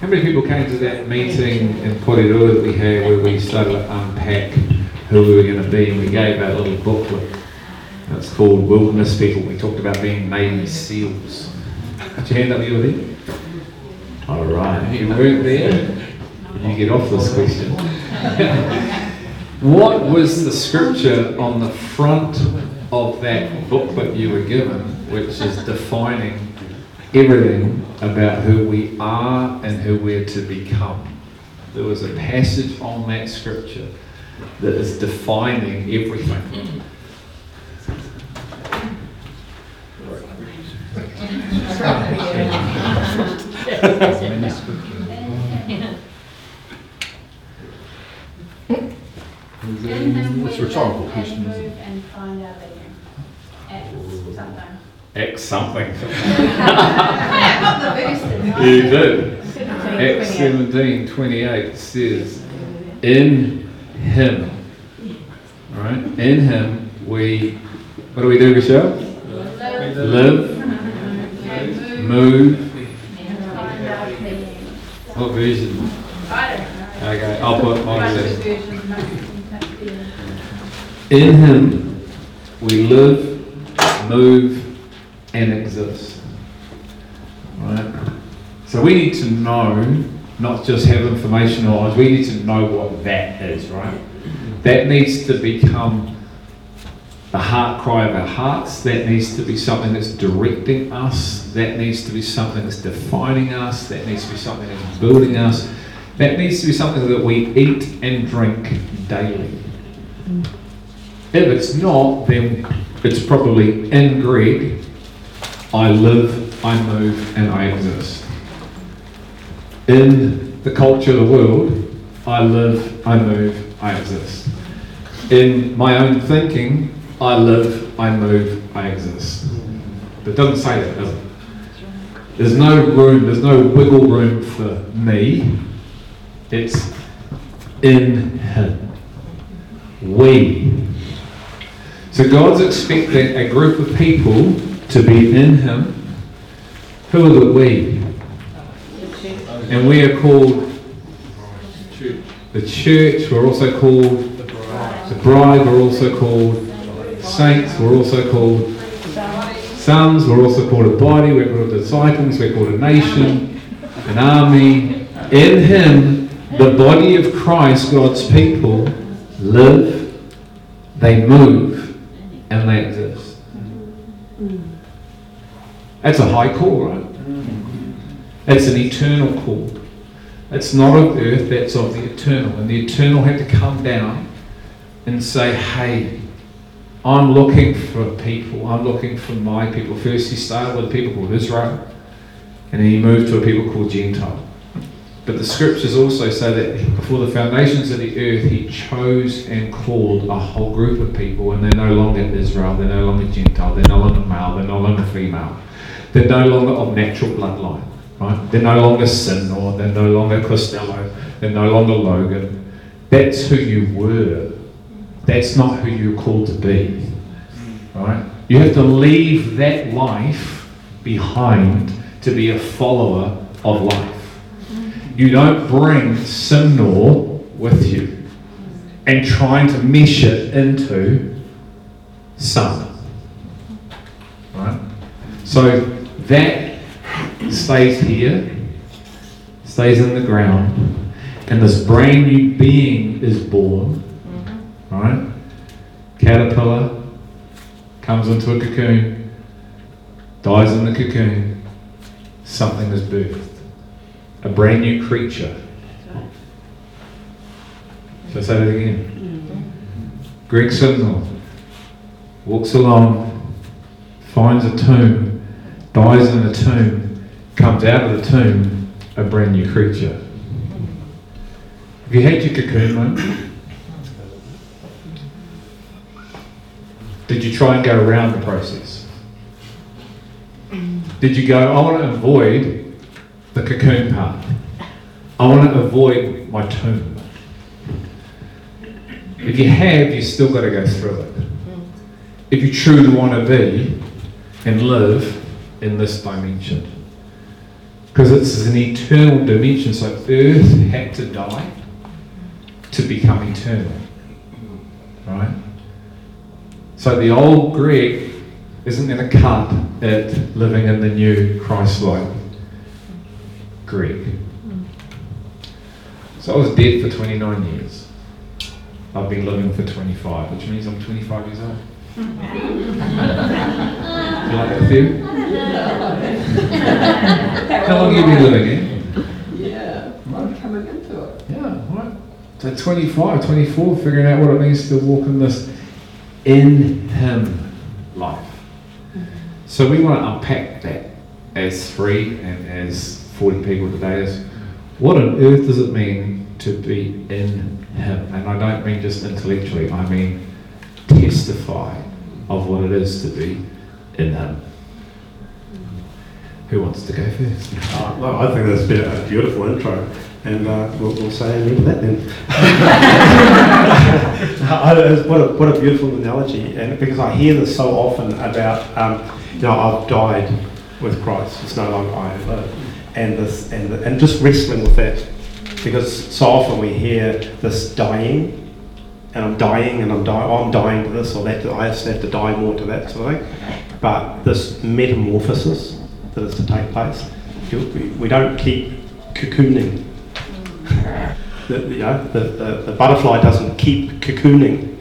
How many people came to that meeting in Porirua that we had where we started to unpack who we were going to be and we gave a little booklet. It's called Wilderness People. We talked about being Navy SEALs. Put your hand up, you were there? All right, you weren't there? You get off this question. what was the scripture on the front of that booklet you were given, which is defining everything about who we are and who we're to become? There was a passage on that scripture that is defining everything. It's a rhetorical question, isn't it? And find out that you're at something. X something. Yeah, not the verse. You do. Acts 17 28 says, In Him, right? In Him we, what do we do, Michelle? Live, move. What version? I don't. Okay, I'll put mine Bunch there. In Him we live, move, and exist. Right? So we need to know, not just have information knowledge, we need to know what that is, right? That needs to become the heart cry of our hearts. That needs to be something that's directing us. That needs to be something that's defining us. That needs to be something that's building us. That needs to be something that we eat and drink daily. Mm. If it's not, then it's probably in Greg, I live, I move, and I exist. In the culture of the world, I live, I move, I exist. In my own thinking, I live, I move, I exist. But it doesn't say that, does it? There's no room, there's no wiggle room for me. It's in Him. We. So God's expecting a group of people to be in Him. Who are the we? And we are called the church. We're also called the bride. We're also called saints. We're also called sons. We're also called a body. We're called disciples. We're called a nation, an army. In Him, the body of Christ, God's people, live, they move, and they That's a high call, right? It's an eternal call. It's not of earth, that's of the eternal. And the eternal had to come down and say, hey, I'm looking for people. I'm looking for my people. First, he started with people called Israel, and then he moved to a people called Gentile. But the scriptures also say that before the foundations of the earth, he chose and called a whole group of people, and they're no longer Israel, they're no longer Gentile, they're no longer male, they're no longer female. They're no longer of natural bloodline, right? They're no longer Sin, or they're no longer Costello, they're no longer Logan. That's who you were. That's not who you're called to be, right? You have to leave that life behind to be a follower of life. You don't bring law with you and trying to mesh it into son. Right? So that stays here, stays in the ground, and this brand new being is born. Mm-hmm. Right? Caterpillar comes into a cocoon, dies in the cocoon, something is birthed a brand new creature. Shall I say that again? Mm-hmm. Greg Simnel walks along, finds a tomb, dies in the tomb, comes out of the tomb, a brand new creature. Have you had your cocoon moment? Did you try and go around the process? Did you go, I want to avoid the cocoon part. I want to avoid my tomb. If you have, you've still got to go through it. If you truly want to be and live in this dimension. Because it's an eternal dimension. So earth had to die to become eternal. Right? So the old Greg isn't going to cut at living in the new Christ like Greg. So I was dead for 29 years. I've been living for 25, which means I'm 25 years old. you like that theory? How long have you been living in? Yeah, I'm coming into it. Yeah, right. So 25, 24, figuring out what it means to walk in this in Him life. So we want to unpack that as three and as 40 people today is what on earth does it mean to be in Him? And I don't mean just intellectually, I mean testify of what it is to be in Him. Who wants to go first? Uh, no, I think that's been a beautiful intro, and uh, we'll, we'll say amen to that then. I- what, a, what a beautiful analogy, and because I hear this so often about, um, you know, I've died with Christ. It's no longer I who live, and this, and and just wrestling with that, because so often we hear this dying. And I'm dying, and I'm dying. Oh, I'm dying to this or that. I just have to die more to that sort of thing. But this metamorphosis, that is to take place. We- We don't keep cocooning. The, you know, the, the, the butterfly doesn't keep cocooning.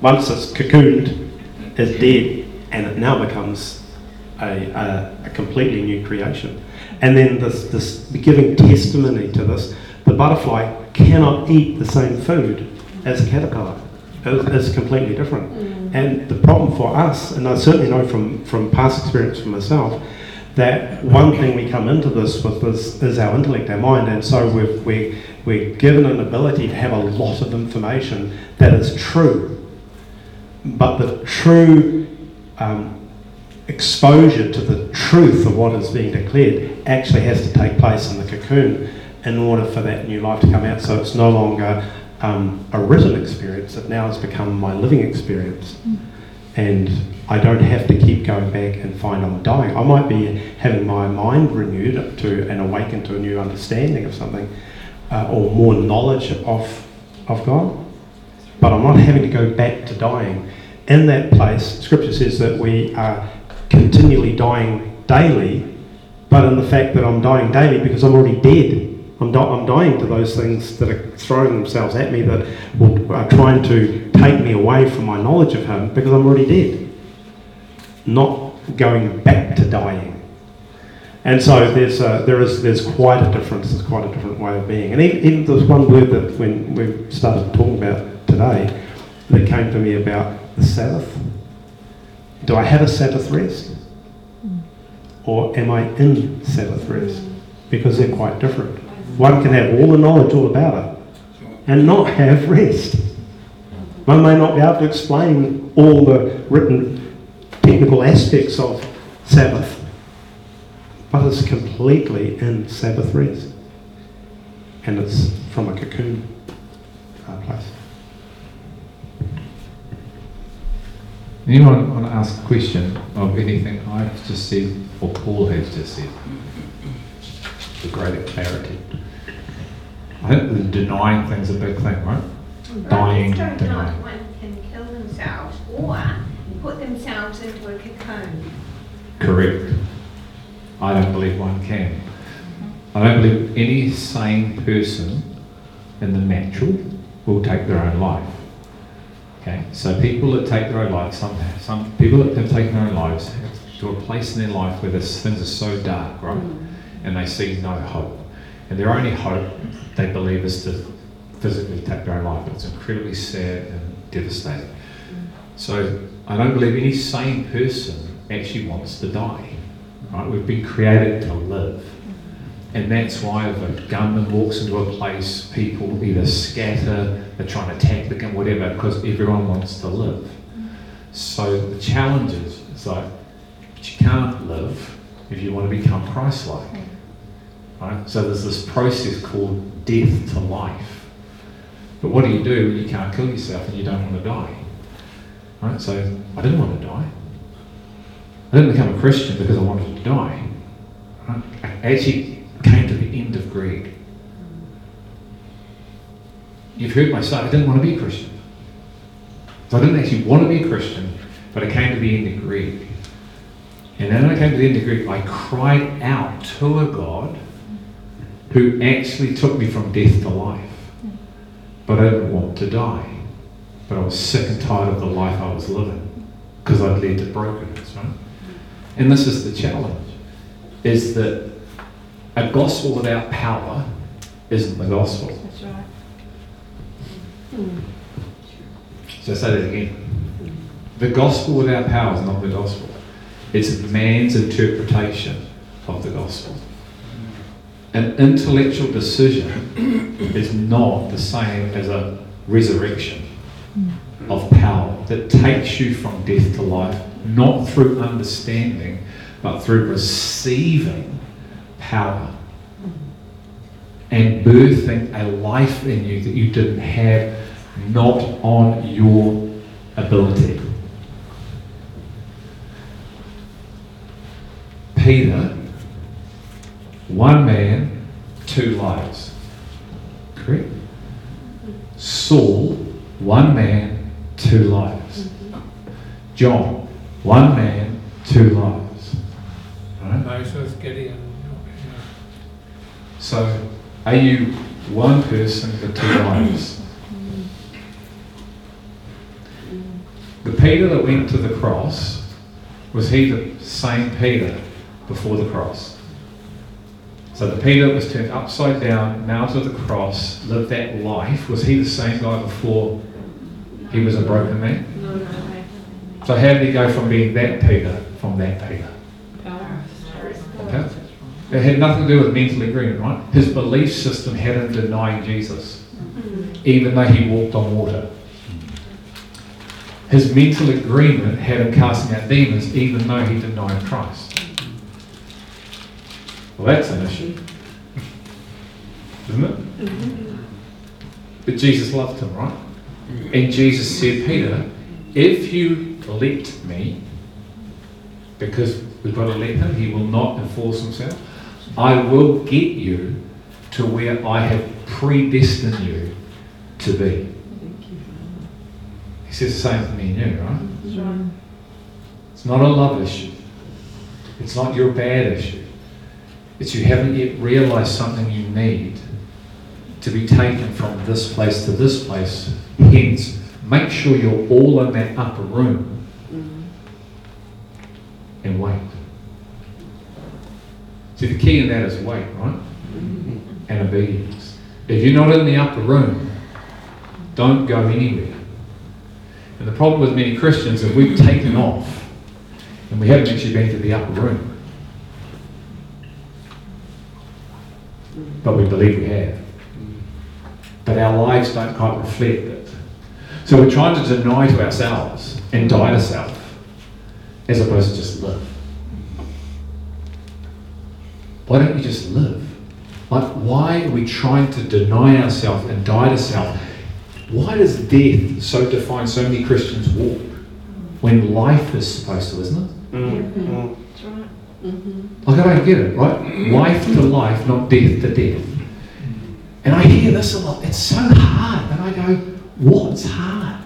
Once it's cocooned, it's dead, and it now becomes a, a, a completely new creation. And then this, this giving testimony to this, the butterfly cannot eat the same food as a caterpillar. It's, it's completely different. And the problem for us, and I certainly know from, from past experience for myself, that one thing we come into this with is, is our intellect, our mind, and so we've, we, we're given an ability to have a lot of information that is true. But the true um, exposure to the truth of what is being declared actually has to take place in the cocoon in order for that new life to come out. So it's no longer um, a written experience, it now has become my living experience. And I don't have to keep going back and find I'm dying. I might be having my mind renewed to and awakened to a new understanding of something uh, or more knowledge of, of God, but I'm not having to go back to dying. In that place, Scripture says that we are continually dying daily, but in the fact that I'm dying daily because I'm already dead. I'm, di- I'm dying to those things that are throwing themselves at me that will, are trying to take me away from my knowledge of Him because I'm already dead. Not going back to dying. And so there's a, there is there's quite a difference. There's quite a different way of being. And even, even there's one word that when we started talking about today that came to me about the Sabbath. Do I have a Sabbath rest, or am I in Sabbath rest? Because they're quite different. One can have all the knowledge all about it and not have rest. One may not be able to explain all the written technical aspects of Sabbath, but it's completely in Sabbath rest. And it's from a cocoon uh, place. Anyone want to ask a question of anything I've just said or Paul has just said? For greater clarity. I think the denying thing's a big thing, right? Dying, don't denying. know one can kill themselves or put themselves into a cocoon. Correct. I don't believe one can. I don't believe any sane person in the natural will take their own life. Okay, so people that take their own life, some some people that have taken their own lives have to a place in their life where this, things are so dark, right? Mm. And they see no hope. And their only hope, they believe, is to physically take their own life. It's incredibly sad and devastating. So I don't believe any sane person actually wants to die. Right? We've been created to live. And that's why if a gunman walks into a place, people either scatter, they're trying to attack the gun, whatever, because everyone wants to live. So the challenge is, it's like, but you can't live if you want to become Christ-like. Right? So there's this process called death to life. But what do you do when you can't kill yourself and you don't want to die? Right? So I didn't want to die. I didn't become a Christian because I wanted to die. right? I actually came to the end of Greg. You've heard my say, I didn't want to be a Christian. So I didn't actually want to be a Christian, but I came to the end of Greg. And then I came to the end of Greg, I cried out to a God who actually took me from death to life. But I didn't want to die. But I was sick and tired of the life I was living because I'd led to brokenness, right? And this is the challenge, is that a gospel without power isn't the gospel. That's right. So I say that again. The gospel without power is not the gospel. It's man's interpretation of the gospel. An intellectual decision is not the same as a resurrection hmm. of power that takes you from death to life, not through understanding, but through receiving power and birthing a life in you that you didn't have, not on your ability. Peter, one man, two lives. Correct? Saul, one man, two lives. John, one man, two lives. Right? Moses, Gideon. So, are you one person for two lives? The Peter that went to the cross, was he the same Peter before the cross? So the Peter that was turned upside down, nailed to the cross, lived that life, was he the same guy before he was a broken man? No, no, okay. So how did he go from being that Peter from that Peter? Okay? It had nothing to do with mental agreement, right? His belief system had him denying Jesus, mm-hmm. even though he walked on water. His mental agreement had him casting out demons, even though he denied Christ. Well, that's an issue, isn't it? But Jesus loved him, right? And Jesus said, Peter, if you let me, because we've got to let him, he will not enforce himself. I will get you to where I have predestined you to be. He says the same for me and you, right. It's not a love issue. It's not your bad issue. It's you haven't yet realized something you need to be taken from this place to this place. Hence, make sure you're all in that upper room mm-hmm. and wait. See, the key in that is wait, right? Mm-hmm. And obedience. If you're not in the upper room, don't go anywhere. And the problem with many Christians is we've taken off and we haven't actually been to the upper room. But we believe we have. But our lives don't quite reflect it. So we're trying to deny to ourselves and die to self as opposed to just live. Why don't you just live? Like, why are we trying to deny ourselves and die to self? Why does death so define so many Christians' walk when life is supposed to, isn't it? Mm, mm. Right. Like, I don't get it, right? Life to life, not death to death. And I hear this a lot. It's so hard. And I go, what's hard?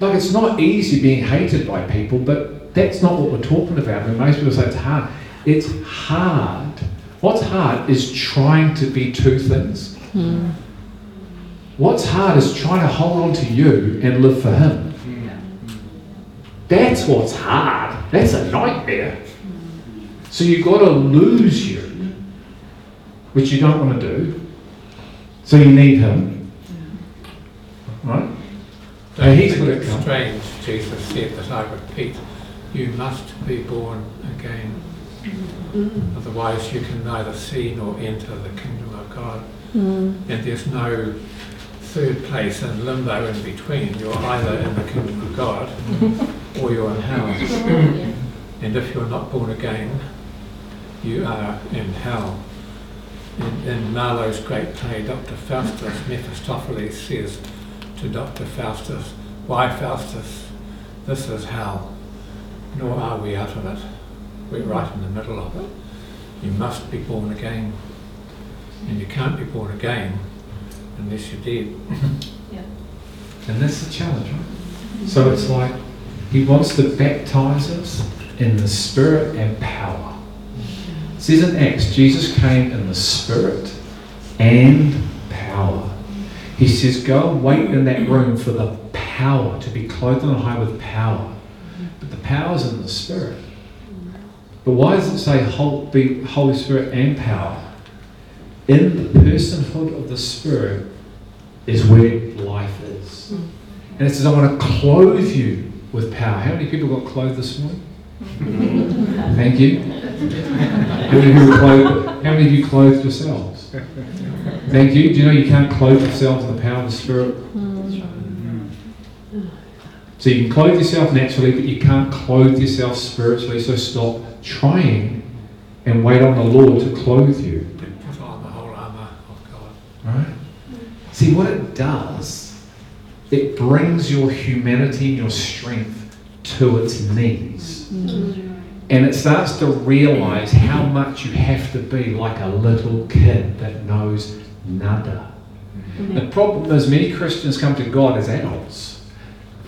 Like, it's not easy being hated by people, but that's not what we're talking about. When most people say it's hard, it's hard. What's hard is trying to be two things. What's hard is trying to hold on to you and live for Him. That's what's hard. That's a nightmare. So you've got to lose you, which you don't want to do. So you need Him. Right? Don't And he's think got to strange, Jesus said that I repeat, you must be born again. Otherwise you can neither see nor enter the kingdom of God. Hmm. And there's no third place and limbo in between. You're either in the kingdom of God or you're in hell. And if you're not born again, you are in hell. In, in Marlowe's great play, Dr. Faustus, Mephistopheles says to Dr. Faustus, Why, Faustus, this is hell. nor are we out of it. We're right in the middle of it. You must be born again. And you can't be born again unless you're dead. And that's the challenge, right? So it's like he wants to baptize us in the spirit and power. It says in Acts, Jesus came in the spirit and power. He says, Go and wait in that room for the power, to be clothed on high with power. But the power's in the spirit. But why does it say Hol- be Holy Spirit and power? In the personhood of the Spirit is where life is. And it says, I want to clothe you with power. How many people got clothed this morning? Thank you. How many, people clothed, how many of you clothed yourselves? Thank you. Do you know you can't clothe yourselves in the power of the Spirit? So you can clothe yourself naturally, but you can't clothe yourself spiritually. So stop trying and wait on the Lord to clothe you. Put on the whole armour of God. Right? See, what it does, it brings your humanity and your strength to its knees. And it starts to realize how much you have to be like a little kid that knows nada. The problem is, many Christians come to God as adults,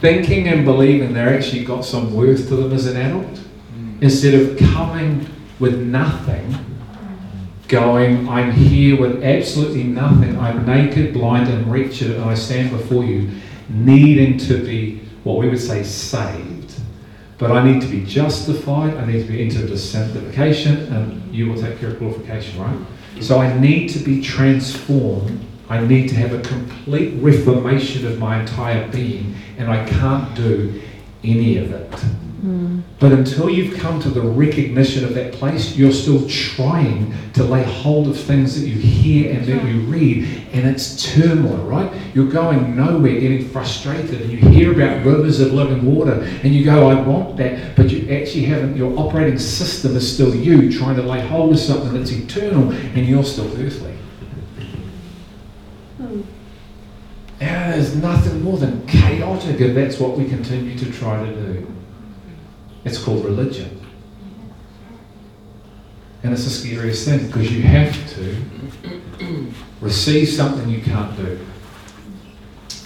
thinking and believing they're actually got some worth to them as an adult, instead of coming with nothing going, I'm here with absolutely nothing. I'm naked, blind, and wretched, and I stand before you, needing to be what we would say saved. But I need to be justified, I need to be into sanctification, and you will take care of glorification, right? So I need to be transformed. I need to have a complete reformation of my entire being, and I can't do any of it. But until you've come to the recognition of that place, you're still trying to lay hold of things that you hear and that you read, and it's turmoil, right? You're going nowhere, getting frustrated, and you hear about rivers of living water, and you go, I want that, but you actually haven't, your operating system is still you trying to lay hold of something that's eternal, and you're still earthly. Hmm. Yeah, there's nothing more than chaotic if that's what we continue to try to do. It's called religion. And it's the scariest thing because you have to receive something you can't do.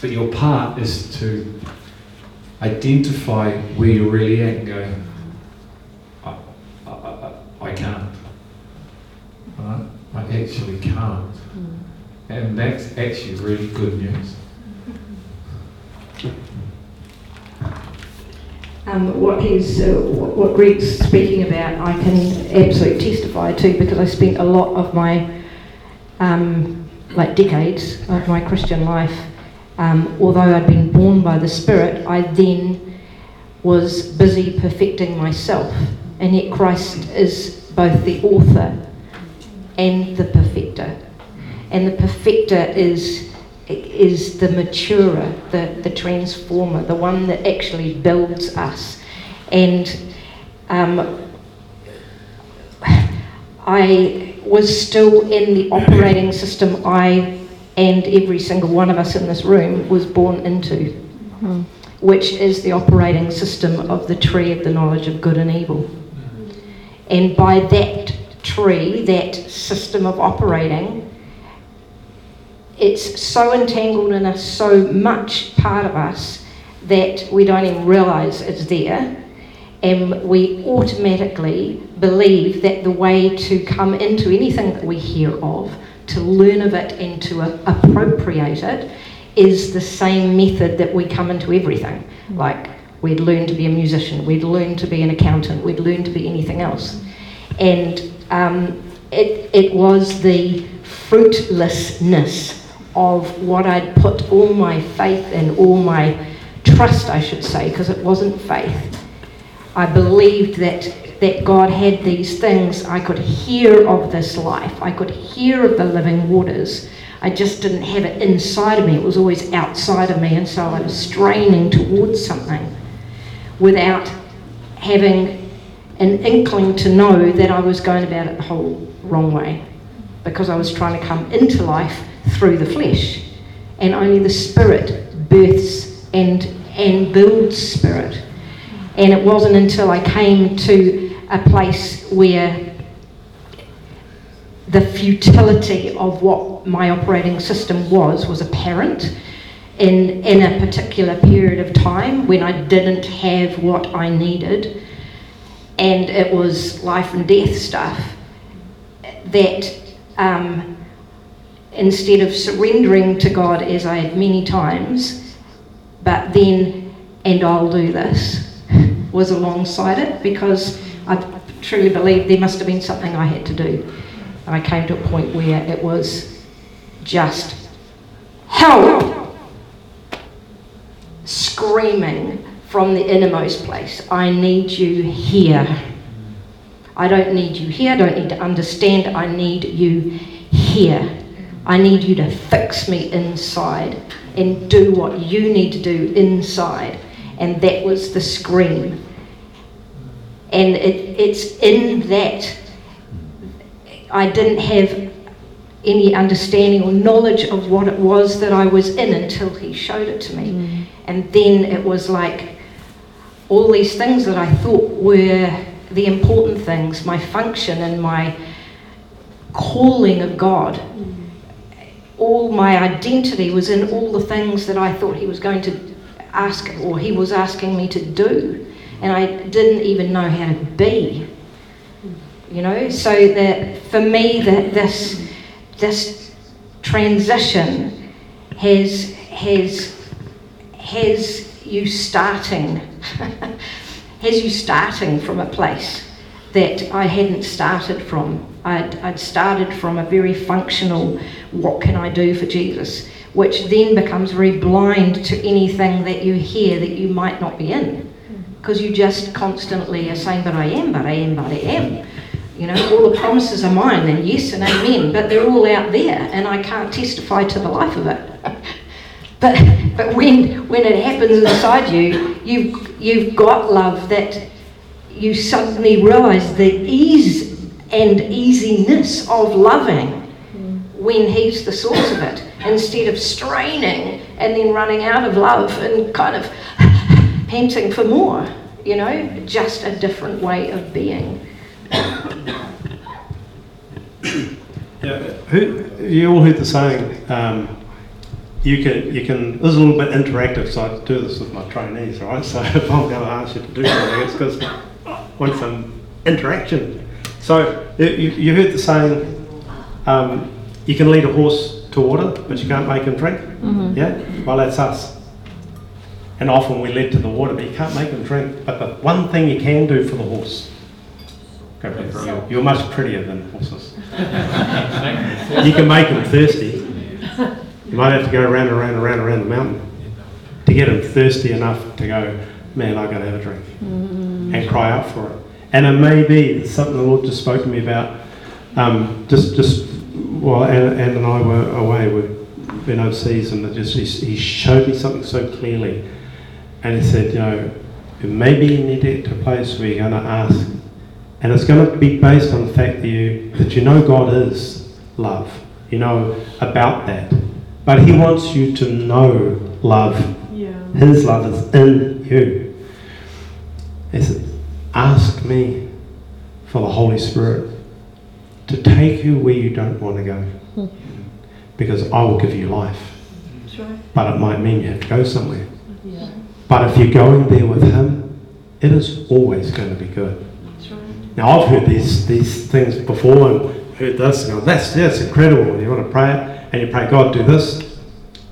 But your part is to identify where you're really at and go, I, I, I, I can't. Right? I actually can't. Hmm. And that's actually really good news. Um, what he's, uh, what Greg's speaking about, I can absolutely testify to because I spent a lot of my, um, like decades of my Christian life, um, although I'd been born by the Spirit, I then was busy perfecting myself, and yet Christ is both the author and the perfecter, and the perfecter is is the maturer, the, the transformer, the one that actually builds us. And um, I was still in the operating system I and every single one of us in this room was born into, which is the operating system of the tree of the knowledge of good and evil. And by that tree, that system of operating, it's so entangled in us, so much part of us, that we don't even realize it's there. And we automatically believe that the way to come into anything that we hear of, to learn of it and to appropriate it, is the same method that we come into everything. Like, we'd learn to be a musician, we'd learn to be an accountant, we'd learn to be anything else. And um, it, it was the fruitlessness of what I'd put all my faith and all my trust, I should say, because it wasn't faith. I believed that that God had these things. I could hear of this life. I could hear of the living waters. I just didn't have it inside of me. It was always outside of me, and so I was straining towards something without having an inkling to know that I was going about it the whole wrong way because I was trying to come into life through the flesh. And only the spirit births and, and builds spirit. And it wasn't until I came to a place where the futility of what my operating system was was apparent in, in a particular period of time when I didn't have what I needed and it was life and death stuff that um, instead of surrendering to God as I had many times, but then, and I'll do this, was alongside it because I truly believe there must have been something I had to do. And I came to a point where it was just help screaming from the innermost place I need you here. I don't need you here, I don't need to understand, I need you here. I need you to fix me inside and do what you need to do inside. And that was the scream. And it, it's in that I didn't have any understanding or knowledge of what it was that I was in until he showed it to me. Mm. And then it was like all these things that I thought were the important things, my function and my calling of God. Mm. All my identity was in all the things that I thought he was going to ask or he was asking me to do. And I didn't even know how to be. You know, so that for me that this this transition has has has you starting has you starting from a place that I hadn't started from. I'd, I'd started from a very functional, what can I do for Jesus, which then becomes very blind to anything that you hear that you might not be in. Hmm. Because you just constantly are saying, but I am, but I am, but I am. You know, all the promises are mine, and yes and amen, but they're all out there, and I can't testify to the life of it. but but when when it happens inside you, you've you've got love that you suddenly realize the ease and easiness of loving when he's the source of it, instead of straining and then running out of love and kind of panting for more. You know, just a different way of being. Yeah, who, you all heard the saying, um, you can, you can, this is a little bit interactive, so I do this with my trainees, right? So if I'm going to ask you to do something, it's because I want some interaction. So you, you heard the saying, um, you can lead a horse to water, but you can't make him drink? Yeah? Well, that's us. And often we lead to the water, but you can't make him drink. But the one thing you can do for the horse, go. You're, you're much prettier than horses. You can make them thirsty. You might have to go around and around and around around the mountain to get them thirsty enough to go, man, I've got to have a drink. And cry out for it. And it may be something the Lord just spoke to me about. Um, just, just while Anne, Anne and I were away, we've been overseas, and just he, he showed me something so clearly. And he said, you know, maybe you need to get to a place where you're going to ask and it's going to be based on the fact that you, that you know God is love. You know about that. But He wants you to know love. Yeah. His love is in you. He said, Ask me for the Holy Spirit to take you where you don't want to go. Because I will give you life. Right. But it might mean you have to go somewhere. Yeah. But if you're going there with Him, it is always going to be good. Right. Now I've heard these these things before and heard this and go, that's that's incredible. And you want to pray it and you pray, God do this.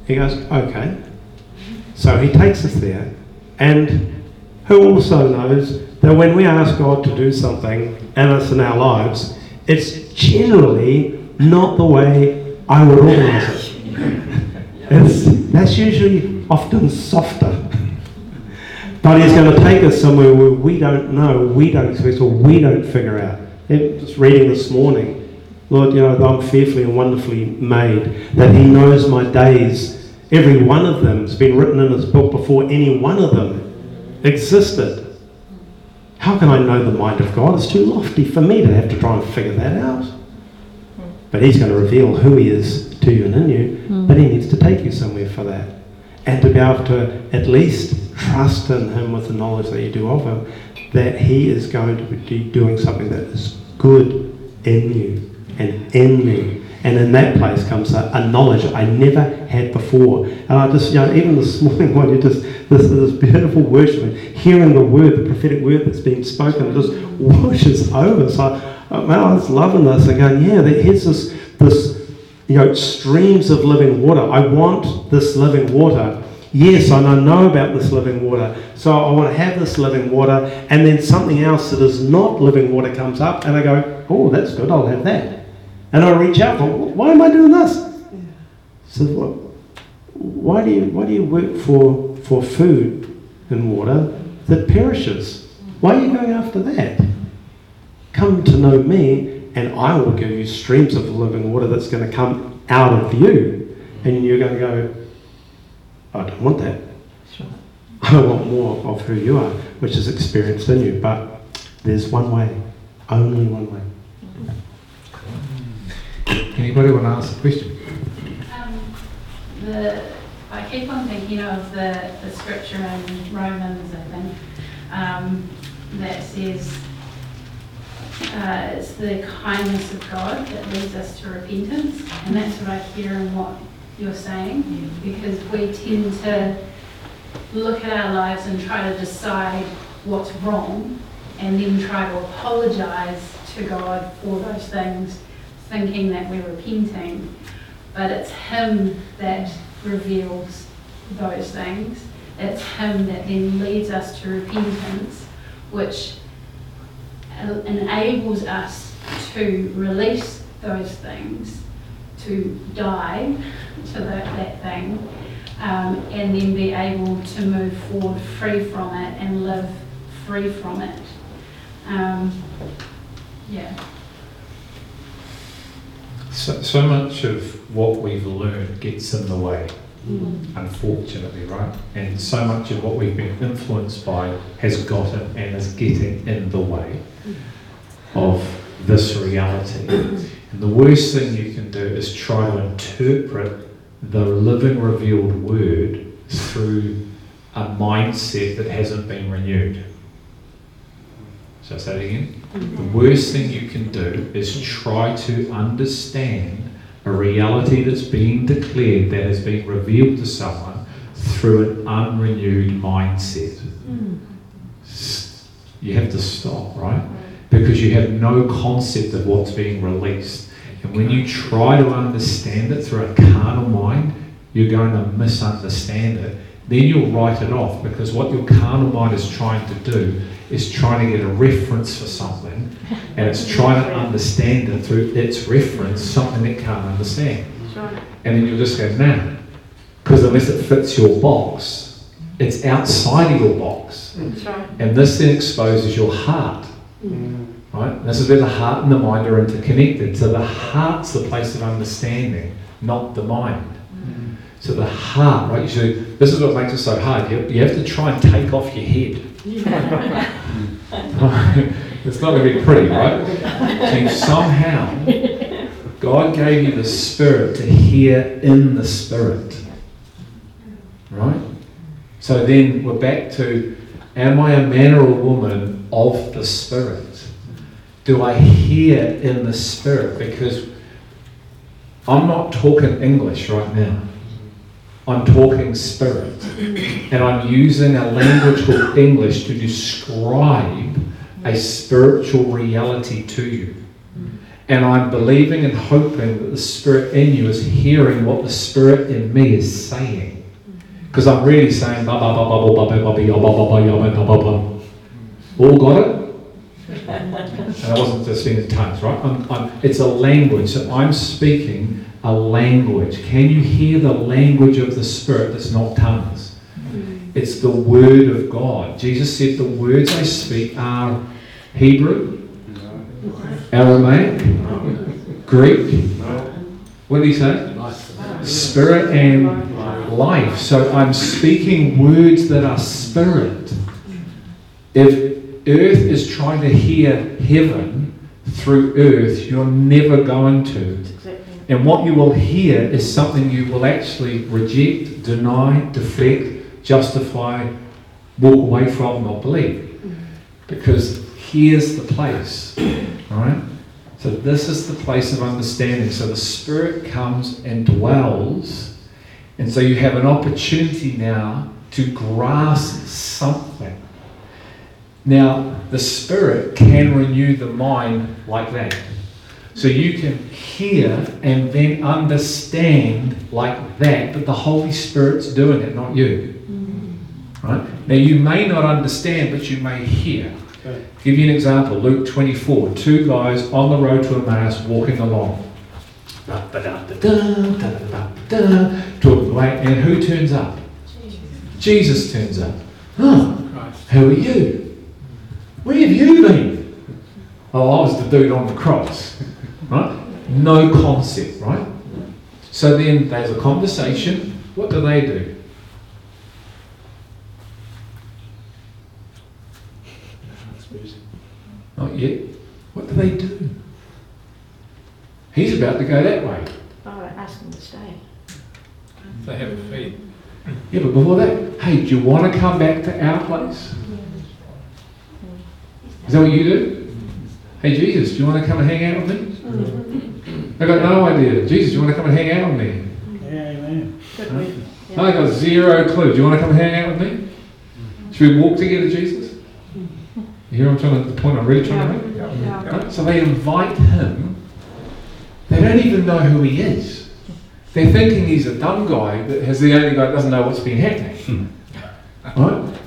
He goes, Okay. So he takes us there and who also knows that when we ask God to do something and it's in our lives, it's generally not the way I would organise it. It's, that's usually often softer. But he's going to take us somewhere where we don't know, we don't expect, or we don't figure out. Just reading this morning, Lord, you know, I'm fearfully and wonderfully made, that He knows my days. Every one of them has been written in His book before any one of them existed. How can I know the mind of God? It's too lofty for me to have to try and figure that out. But He's going to reveal who He is to you and in you, hmm. but He needs to take you somewhere for that. And to be able to at least trust in Him with the knowledge that you do of Him, that He is going to be doing something that is good in you and in me. And in that place comes a, a knowledge I never had before. And I just, you know, even this morning when you just, this, this beautiful worship, and hearing the word, the prophetic word that's being spoken, it just washes over. So, uh, man, I was loving this and going, yeah, there- here's this, this, you know, streams of living water. I want this living water. Yes, and I know about this living water. So I want to have this living water, and then something else that is not living water comes up, and I go, oh, that's good, I'll have that. And I reach out, why am I doing this? So what, why do you why do you work for for food and water that perishes? Why are you going after that? Come to know me, and I will give you streams of living water that's going to come out of you, and you're going to go. I don't want that. I want more of who you are, which is experienced in you. But there's one way, only one way. Anybody want to ask a question? Um, the, I keep on thinking of the, the scripture in Romans, I think, um, that says uh, it's the kindness of God that leads us to repentance, and that's what I hear in what you're saying, because we tend to look at our lives and try to decide what's wrong, and then try to apologize to God for those things, thinking that we're repenting. But it's Him that reveals those things. It's Him that then leads us to repentance, which enables us to release those things, to die to that, that thing, um, and then be able to move forward free from it and live free from it. Um, yeah. So, so much of what we've learned gets in the way, mm. unfortunately, right? And so much of what we've been influenced by has gotten and is getting in the way of this reality. And the worst thing you can do is try to interpret the living, revealed word through a mindset that hasn't been renewed. So I say it again. The worst thing you can do is try to understand a reality that's being declared that has been revealed to someone through an unrenewed mindset. S- You have to stop, right? Because you have no concept of what's being released. And when you try to understand it through a carnal mind, you're going to misunderstand it. Then you'll write it off because what your carnal mind is trying to do is trying to get a reference for something and it's trying to understand it through its reference, something it can't understand. And then you'll just go, nah, because unless it fits your box, it's outside of your box. And this then exposes your heart. Mm. Right? This is where the heart and the mind are interconnected. So the heart's the place of understanding, not the mind. So the heart, right? So this is what makes it so hard. You, you have to try and take off your head. it's not going to be pretty, right? So somehow God gave you the spirit to hear in the spirit. Right? So then we're back to am I a man or a woman of the spirit? Do I hear in the spirit? Because I'm not talking English right now. I'm talking spirit. And I'm using a language called English to describe a spiritual reality to you. And I'm believing and hoping that the spirit in you is hearing what the spirit in me is saying. Because I'm really saying ba ba ba ba ba ba ba ba ba ba ba ba. All got it? And I wasn't just speaking in tongues, right? I'm, I'm, it's a language. So I'm speaking a language. Can you hear the language of the Spirit that's not tongues? Mm. It's the Word of God. Jesus said, The words I speak are Hebrew, Aramaic, Greek. What did he say? Spirit and life. So I'm speaking words that are spirit. If earth is trying to hear heaven through earth, you're never going to. And what you will hear is something you will actually reject, deny, deflect, justify, walk away from, not believe. Because here's the place, all right? So this is the place of understanding. So the Spirit comes and dwells, and so you have an opportunity now to grasp something. Now, the Spirit can renew the mind like that. So you can hear and then understand like that, but the Holy Spirit's doing it, not you. Mm-hmm. Right? Now, you may not understand, but you may hear. Give you an example Luke 24. Two guys on the road to Emmaus walking along. To a way, and who turns up? Jesus turns up. Oh, Christ. who are you? Where have you been? Oh, I was the dude on the cross. Right? No concept, right? So then there's a conversation. What do they do? Not yet. What do they do? He's about to go that way. Oh, ask them to stay. They have a feet. Yeah, but before that, hey, do you want to come back to our place? Is that what you do? Hey, Jesus, do you want to come and hang out with me? Mm-hmm. I got no idea. Jesus, you want to come and hang out with me? Good week. I got zero clue. Do you want to come and hang out with me? Should we walk together, Jesus? You hear what I'm trying to, the point I'm really trying to make? Yeah. Right? So they invite him. They don't even know who he is. They're thinking he's a dumb guy that has the only guy that doesn't know what's been happening. right?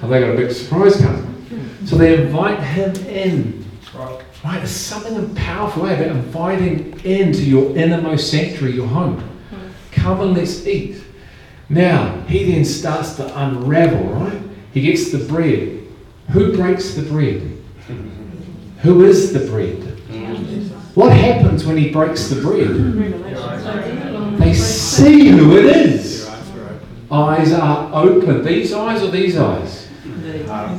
And they got a big surprise coming. So they invite him in. Right? There's something powerful way about inviting into your innermost sanctuary, your home. Hmm. Come and let's eat. Now, he then starts to unravel, right? He gets the bread. Who breaks the bread? Who is the bread? What happens when he breaks the bread? They see who it is. Eyes are open. Eyes are open. These eyes or these eyes?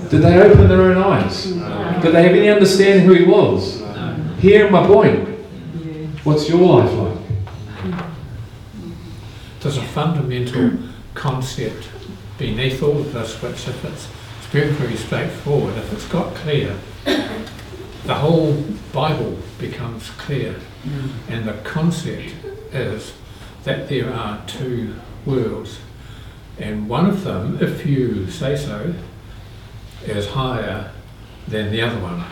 Did they open their own eyes? Did they have any understanding who he was? Hear my point. What's your life like? There's a fundamental concept beneath all of this, which if it's very, very straightforward, if it's got clear, the whole Bible becomes clear. And the concept is that there are two worlds. And one of them, if you say so, is higher than the other one.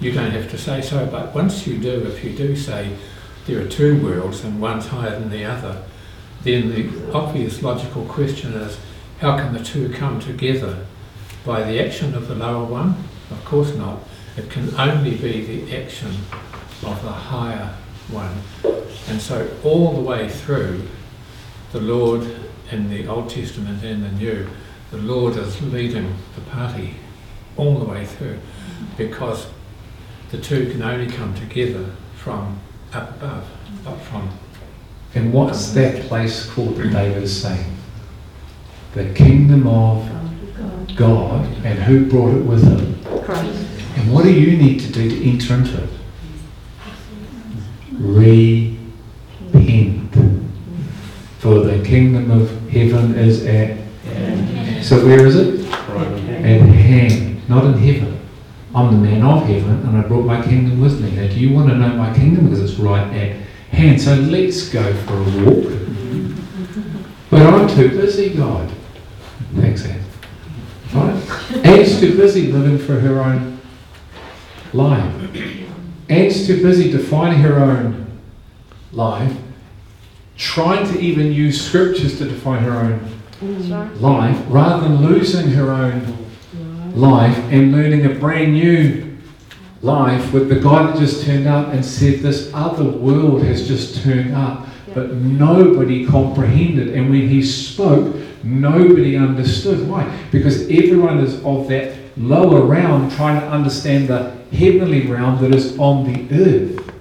You don't have to say so, but once you do, if you do say there are two worlds and one's higher than the other, then the obvious logical question is how can the two come together? By the action of the lower one? Of course not. It can only be the action of the higher one. And so, all the way through, the Lord in the Old Testament and the New, the Lord is leading the party all the way through because the two can only come together from up above, not from And what's mm-hmm. that place called that David is saying? The kingdom of God, and who brought it with him? Christ. And what do you need to do to enter into it? Repent. For the kingdom of heaven is at. So where is it? At hand, not in heaven. I'm the man of heaven, and I brought my kingdom with me. Now, do you want to know my kingdom? Because it's right at hand. So let's go for a walk. But I'm too busy, God. Thanks, Anne. Right? Anne's too busy living for her own life. Anne's too busy defining her own life, trying to even use scriptures to define her own life, rather than losing her own life and learning a brand new life with the guy that just turned up and said, This other world has just turned up, but nobody comprehended. And when he spoke, nobody understood. Why? Because everyone is of that lower realm trying to understand the heavenly realm that is on the earth.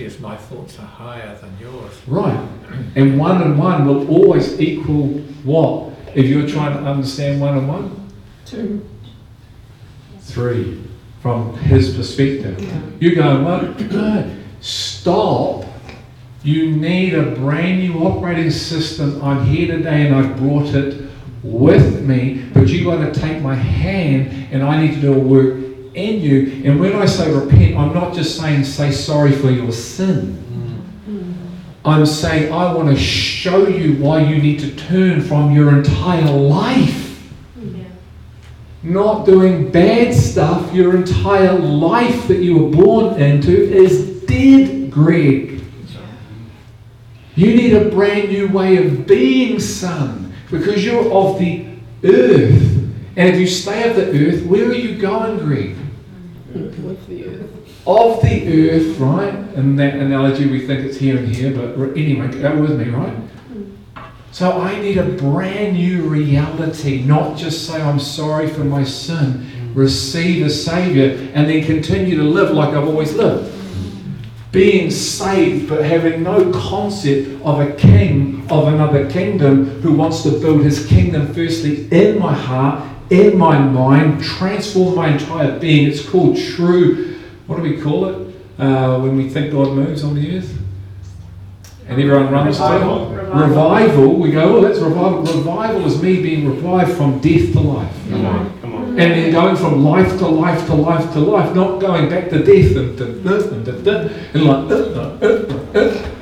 And God My thoughts are higher than yours. Right. And one and one will always equal what? If you're trying to understand one and one? Two. Three. From his perspective. You're going, what? No. Stop. You need a brand new operating system. I'm here today and I've brought it with me, but you got to take my hand and I need to do a work in you. And when I say repent, I'm not just saying say sorry for your sin. Mm. I'm saying I want to show you why you need to turn from your entire life. Not doing bad stuff, your entire life that you were born into is dead, Greg. You need a brand new way of being, son, because you're of the earth. And if you stay of the earth, where are you going, Greg? Of the earth, right? In that analogy, we think it's here and here, but anyway, go with me, right? So I need a brand new reality, not just say, I'm sorry for my sin, receive a Savior, and then continue to live like I've always lived. Being saved, but having no concept of a king of another kingdom who wants to build his kingdom firstly in my heart, in my mind, transform my entire being. It's called true, what do we call it uh, when we think God moves on the earth? And everyone runs to Revival. Revival. We go, oh, that's revival. Revival is me being revived from death to life. Come on, come on. And then going from life to life to life to life, not going back to death and, to, and, to, and like, uh, uh, uh, uh.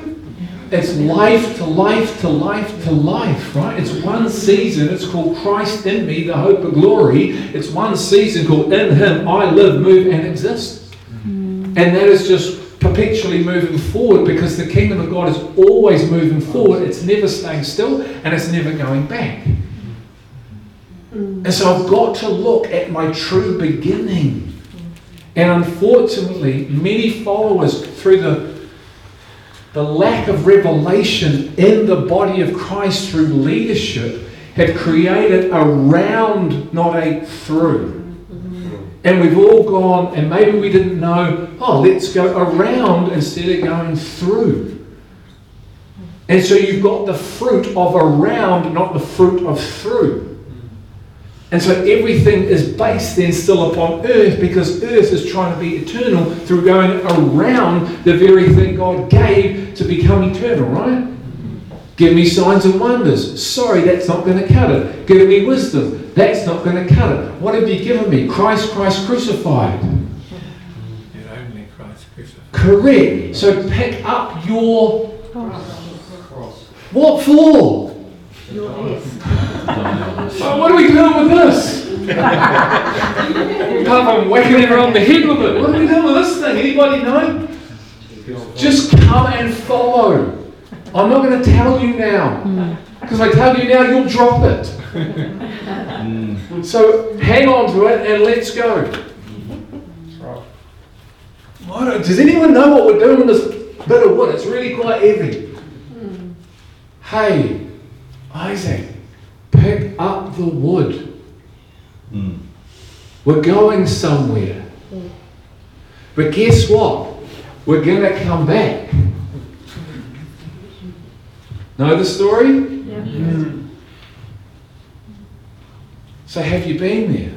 It's life to life to life to life, right? It's one season, it's called Christ in me, the hope of glory. It's one season called In Him I live, move, and exist. Mm. And that is just perpetually moving forward because the kingdom of God is always moving forward. It's never staying still and it's never going back. Mm. And so I've got to look at my true beginning. And unfortunately, many followers, through the, the lack of revelation in the body of Christ through leadership, had created a round, not a through. And we've all gone, and maybe we didn't know, oh, let's go around instead of going through. And so you've got the fruit of around, not the fruit of through. And so everything is based then still upon earth because earth is trying to be eternal through going around the very thing God gave to become eternal, right? Give me signs and wonders. Sorry, that's not going to cut it. Give me wisdom. That's not going to cut it. What have you given me? Christ, Christ crucified. And only Christ crucified. Correct. So pick up your. Cross. What for? Oh, what are we doing with this? Apart from whacking it around the head with it. What are we doing with this thing? Anybody know? Just come and follow. I'm not going to tell you now. Hmm. Because if I tell you now, you'll drop it. Hmm. So hang on to it and let's go. I don't- Does anyone know what we're doing with this bit of wood? It's really quite heavy. Hmm. Hey, Isaac, pick up the wood. Hmm. We're going somewhere. But guess what? We're going to come back. Know the story? Yeah. So have you been there?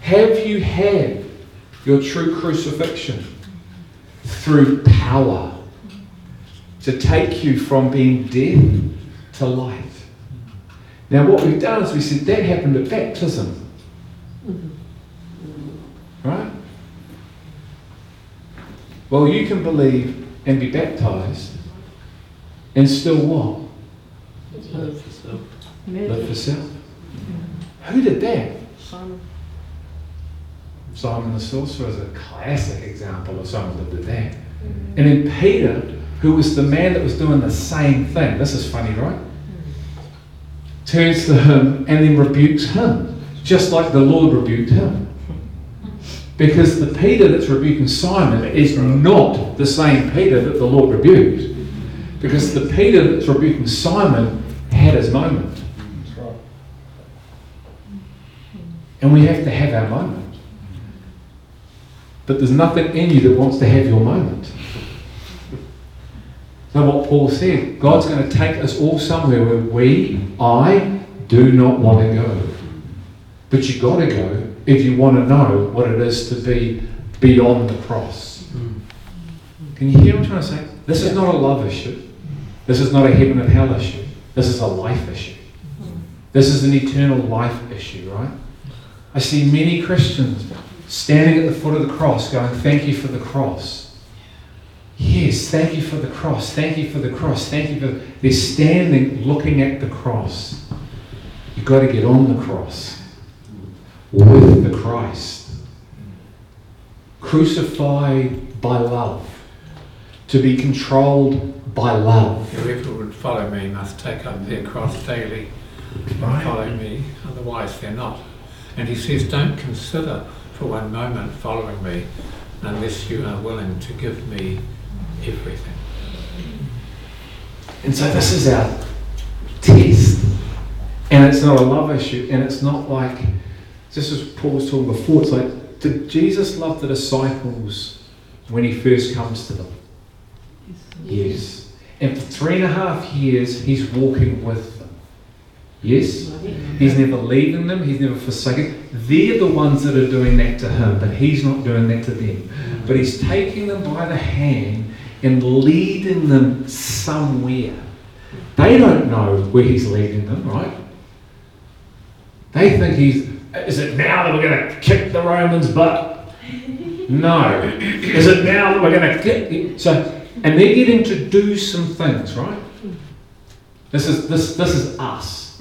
Have you had your true crucifixion through power to take you from being dead to life? Now, what we've done is we said that happened at baptism. Right? Well, you can believe and be baptized and still what? Live for self. Live for self. Who did that? Simon Simon the Sorcerer is a classic example of someone that did that. And then Peter, who was the man that was doing the same thing, this is funny, right? Turns to him and then rebukes him, just like the Lord rebuked him. Because the Peter that's rebuking Simon is not the same Peter that the Lord rebuked. Because the Peter that's rebuking Simon had his moment. And we have to have our moment. But there's nothing in you that wants to have your moment. So what Paul said, God's going to take us all somewhere where we, I, do not want to go. But you've got to go if you want to know what it is to be beyond the cross. Mm. Can you hear what I'm trying to say? This is not a love issue. This is not a heaven and hell issue. This is a life issue. Mm. This is an eternal life issue, right? I see many Christians standing at the foot of the cross going, Thank you for the cross. Yes, thank you for the cross. Thank you for the cross. Thank you for. They're standing looking at the cross. You've got to get on the cross with the Christ. Crucified by love. To be controlled by love. Whoever would follow me must take up their cross daily and follow me, otherwise they're not. And he says, don't consider for one moment following me unless you are willing to give me everything. And so this is our test. And it's not a love issue, and it's not like, just as Paul was talking before, it's like, did Jesus love the disciples when he first comes to them? Yes. And for three and a half years, he's walking with them. Yes? He's never leaving them, he's never forsaken. They're the ones that are doing that to him, but he's not doing that to them. But he's taking them by the hand and leading them somewhere. They don't know where he's leading them, right? They think he's, is it now that we're going to kick the Romans' butt? No. Is it now that we're going to get, so, and they're getting to do some things, right? This is, this, this is us,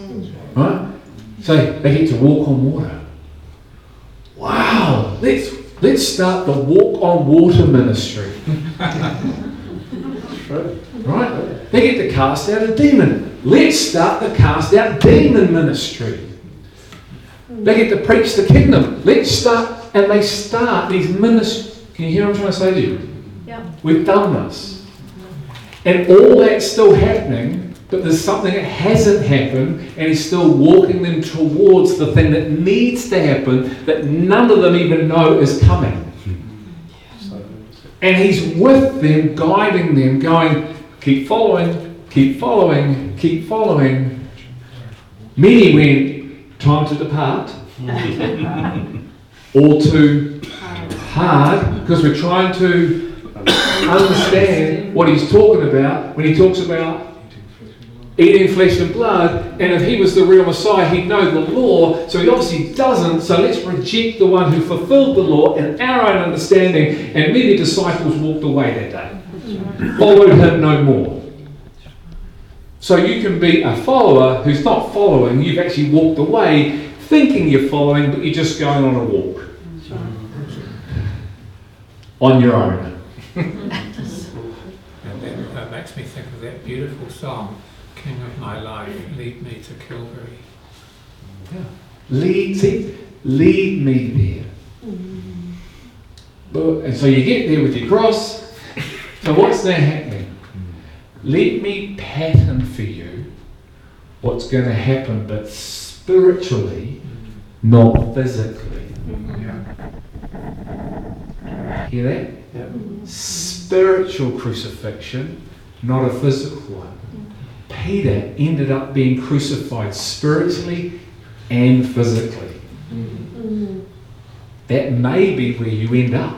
right? So they get to walk on water. Wow, let's, let's start the walk on water ministry. Right? They get to cast out a demon. Let's start the cast out demon ministry. They get to preach the kingdom. Let's start, and they start these ministries. Can you hear what I'm trying to say to you? Yeah. We've done this. And all that's still happening, but there's something that hasn't happened, and he's still walking them towards the thing that needs to happen that none of them even know is coming. And he's with them, guiding them, going, keep following, keep following, keep following. Many went, time to depart. All too hard, because we're trying to understand what he's talking about when he talks about eating flesh and blood. And if he was the real Messiah, he'd know the law. So he obviously doesn't. So let's reject the one who fulfilled the law in our own understanding. And many disciples walked away that day, followed him no more. So you can be a follower who's not following, you've actually walked away thinking you're following, but you're just going on a walk. On your own. And that, that makes me think of that beautiful song, King of My Life, Lead Me to Calvary. Lead, see, lead me there. But, and so you get there with your cross. So what's now happening? Let me pattern for you what's going to happen, but spiritually, not physically. Hear that? Yeah. Spiritual crucifixion, not a physical one. Peter ended up being crucified spiritually and physically. Mm-hmm. That may be where you end up.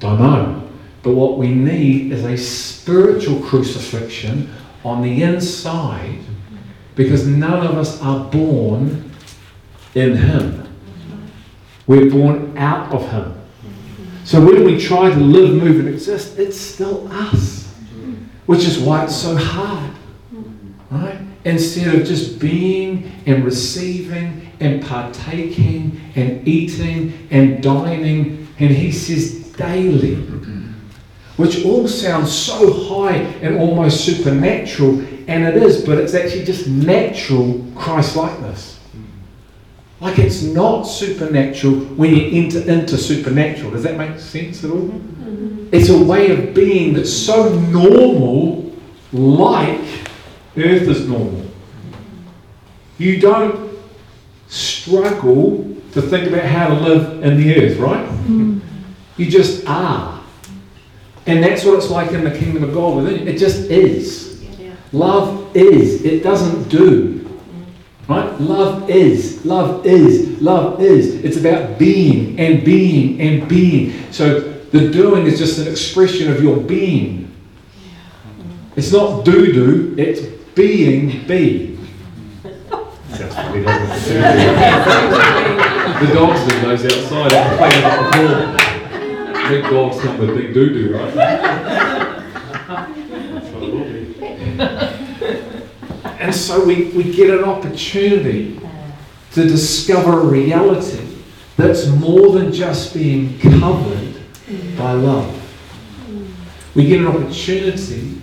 Don't know. But what we need is a spiritual crucifixion on the inside because none of us are born in Him. We're born out of Him. So when we try to live, move, and exist, it's still us. Which is why it's so hard. Right? Instead of just being and receiving and partaking and eating and dining, and he says daily, which all sounds so high and almost supernatural, and it is, but it's actually just natural Christ likeness. Like it's not supernatural when you enter into supernatural. Does that make sense at all? Mm-hmm. It's a way of being that's so normal, like Earth is normal. You don't struggle to think about how to live in the earth, right? You just are. And that's what it's like in the kingdom of God within you. It just is. Love is. It doesn't do. Right? Love is. Love is. Love is. It's about being and being and being. So the doing is just an expression of your being. It's not do do, it's being be. Do. The dogs do those outside, they playing on the floor. Big dogs come with big doo-doo, right? And so we, we get an opportunity to discover a reality that's more than just being covered by love. We get an opportunity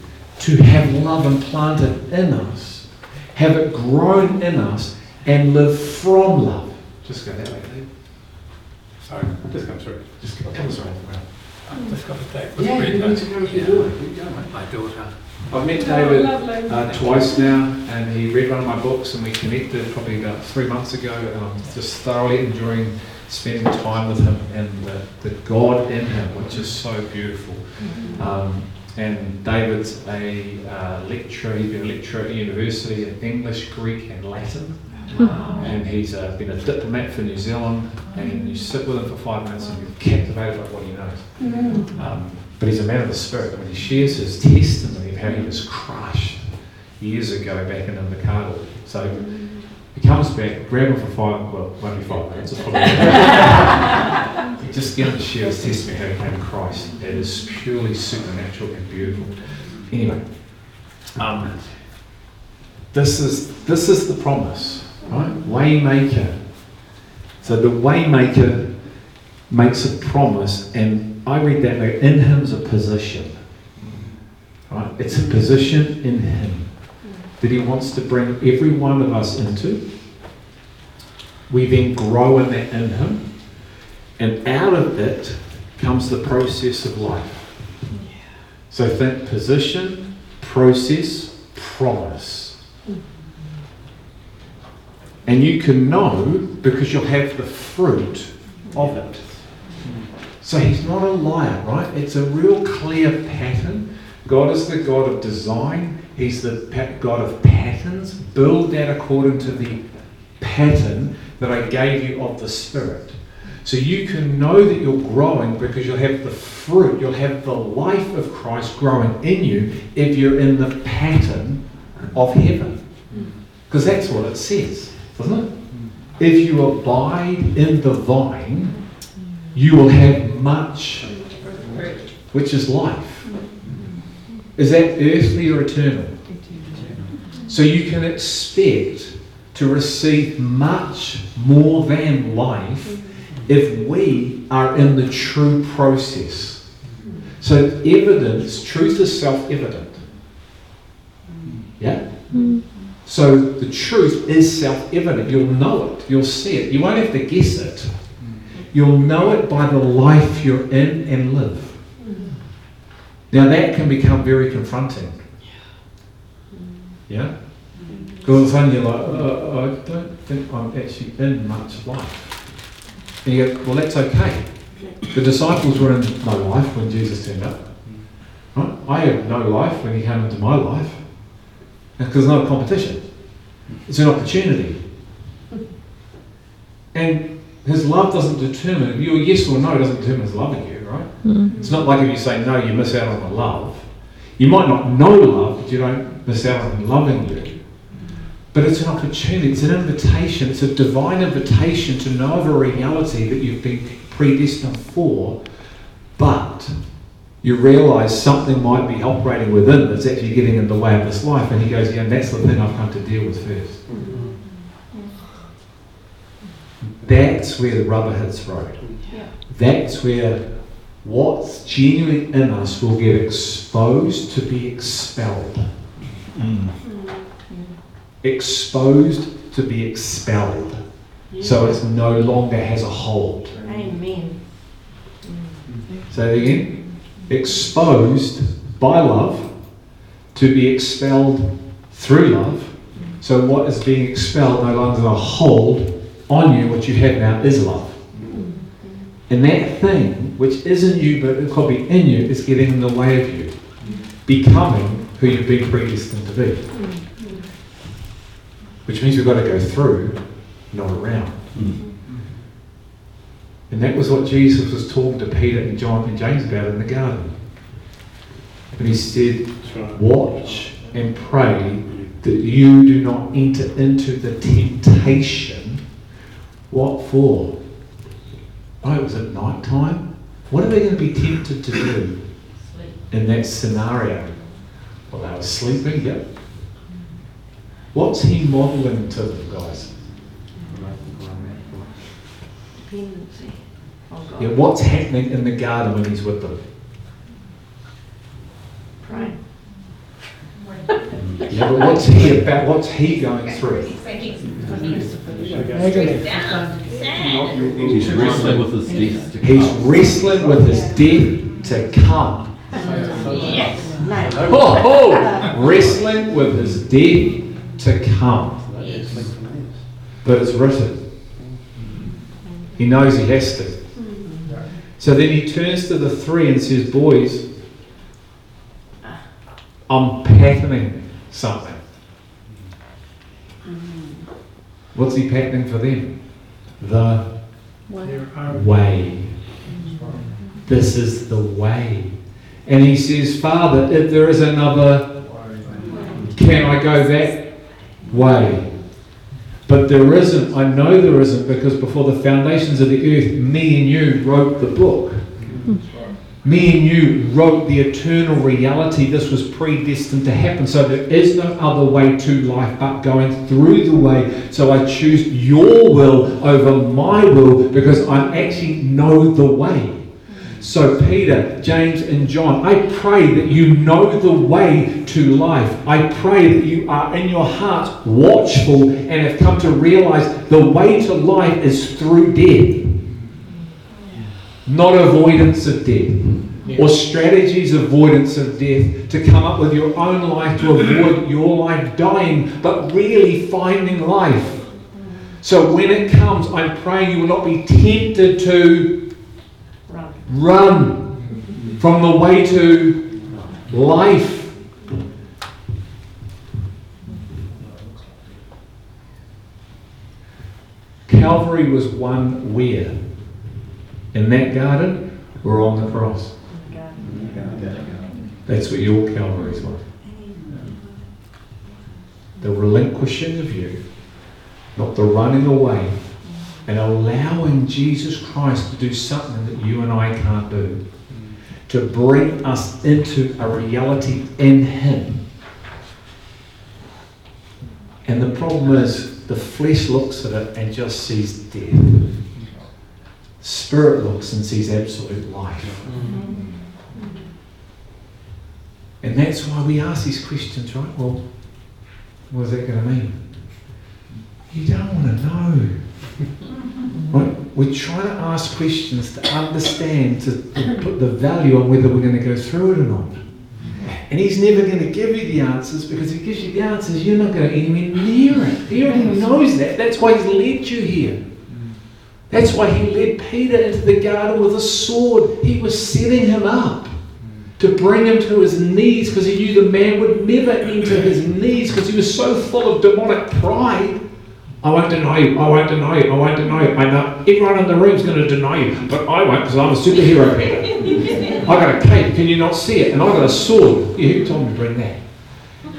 to have love implanted in us, have it grown in us, and live from love. Just go that way, Dave. Sorry, Just come through. Just come, come through. I've just got to take Yeah, you Rita. need to go with your daughter. Keep going. My daughter. I've met David uh, twice now, and he read one of my books, and we connected probably about three months ago. And I'm just thoroughly enjoying spending time with him and the, the God in him, which is so beautiful. Um, and David's a uh, lecturer, he's been a lecturer at university in English, Greek, and Latin. And he's uh, been a diplomat for New Zealand, and you sit with him for five minutes and you're captivated by what he knows. Um, but he's a man of the spirit. When he shares his testimony of how he was crushed years ago back in the Invercargill. So he comes back, grab him for five, well, won't be five minutes, probably just get him to share his testimony how he came to Christ. It is purely supernatural and beautiful. Anyway, um, this is this is the promise, right? Waymaker. So the waymaker makes a promise, and I read that in him's a position. Right? It's a position in him that he wants to bring every one of us into. We then grow in that in him, and out of it comes the process of life. So think position, process, promise. And you can know because you'll have the fruit of it. So he's not a liar, right? It's a real clear pattern. God is the God of design, He's the God of patterns. Build that according to the pattern that I gave you of the Spirit. So you can know that you're growing because you'll have the fruit, you'll have the life of Christ growing in you if you're in the pattern of heaven. Because that's what it says, doesn't it? If you abide in the vine, you will have much, which is life. Is that earthly or eternal? So you can expect to receive much more than life if we are in the true process. So evidence, truth is self-evident. Yeah? So the truth is self-evident. You'll know it. You'll see it. You won't have to guess it. You'll know it by the life you're in and live. Now that can become very confronting. Yeah? Because sudden you're like, uh, I don't think I'm actually in much life. And you go, well, that's okay. The disciples were in my life when Jesus turned up. Right? I had no life when he came into my life. Because there's not a competition. It's an opportunity. And his love doesn't determine, your yes or no doesn't determine his loving you, right? Mm. It's not like if you say no, you miss out on the love. You might not know love, but you don't miss out on loving you. But it's an opportunity, it's an invitation, it's a divine invitation to know of a reality that you've been predestined for, but you realize something might be operating within that's actually getting in the way of this life. And he goes, Yeah, that's the thing I've come to deal with first. That's where the rubber hits the road. That's where what's genuinely in us will get exposed to be expelled. Mm. Exposed to be expelled. So it no longer has a hold. Amen. Say it again. Exposed by love to be expelled through love. So what is being expelled no longer has a hold on you. What you have now is love. And that thing, which isn't you but it could be in you, is getting in the way of you becoming who you've been predestined to be. Which means we've got to go through, not around. Hmm. And that was what Jesus was talking to Peter and John and James about in the garden. And he said, Watch and pray that you do not enter into the temptation. What for? Oh, it was at night time? What are they going to be tempted to do in that scenario? Well, they were sleeping, yep. What's he modelling to them, guys? Dependency oh, on Yeah, what's happening in the garden when he's with them? Praying. Yeah, but what's he about? What's he going through? He's, he's stripped down, sad. He's wrestling with his death to He's come. wrestling with his death to come. Yes. Oh, oh, wrestling with his death to come. But it's written. He knows he has to. So then he turns to the three and says, Boys, I'm patterning something. What's he patterning for them? The way. This is the way. And he says, Father, if there is another, can I go that way? But there isn't. I know there isn't because before the foundations of the earth, me and you wrote the book. Me and you wrote the eternal reality. This was predestined to happen. So there is no other way to life but going through the way. So I choose your will over my will because I actually know the way. So, Peter, James, and John, I pray that you know the way to life. I pray that you are in your heart watchful and have come to realize the way to life is through death, not avoidance of death or strategies avoidance of death to come up with your own life to avoid your life dying, but really finding life. So, when it comes, I'm praying you will not be tempted to Run. from the way to life. Calvary was one where? In that garden or on the cross? That's what your Calvary's was. The relinquishing of you, not the running away, and allowing Jesus Christ to do something that you and I can't do. To bring us into a reality in Him. And the problem is, the flesh looks at it and just sees death. Spirit looks and sees absolute life. And that's why we ask these questions, right? Well, what is that going to mean? You don't want to know. Right? We're trying to ask questions to understand, to, to put the value on whether we're going to go through it or not. And he's never going to give you the answers because if he gives you the answers, you're not going to anywhere near it. He already knows that. That's why he's led you here. That's why he led Peter into the garden with a sword. He was setting him up to bring him to his knees because he knew the man would never enter his knees because he was so full of demonic pride. I won't deny you. I won't deny you. I won't deny you. I know everyone in the room is going to deny you, but I won't because I'm a superhero, Peter. I got a cape. Can you not see it? And I got a sword. Yeah, who told me to bring that?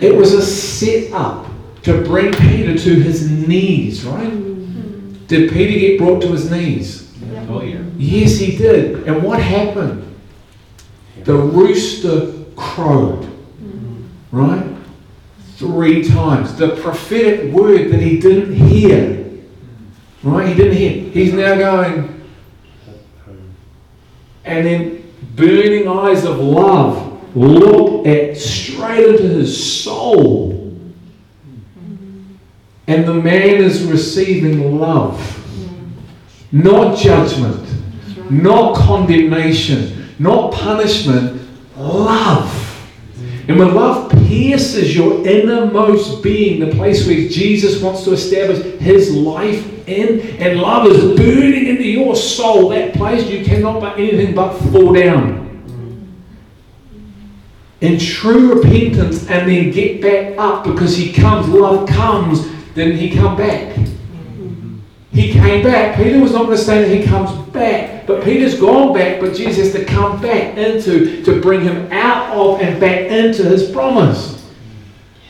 It was a set up to bring Peter to his knees, right? Did Peter get brought to his knees? Oh, yeah. Yes, he did. And what happened? The rooster crowed, right? Three times. The prophetic word that he didn't hear, right? He didn't hear. He's now going, and then burning eyes of love look at straight into his soul. And the man is receiving love, not judgment, not condemnation, not punishment, love. And when love pierces your innermost being, the place where Jesus wants to establish his life in, and love is burning into your soul, that place you cannot but anything but fall down. In true repentance and then get back up because he comes, love comes, then he come back. He came back. Peter was not going to say that he comes back, but Peter's gone back, but Jesus has to come back into to bring him out of and back into his promise.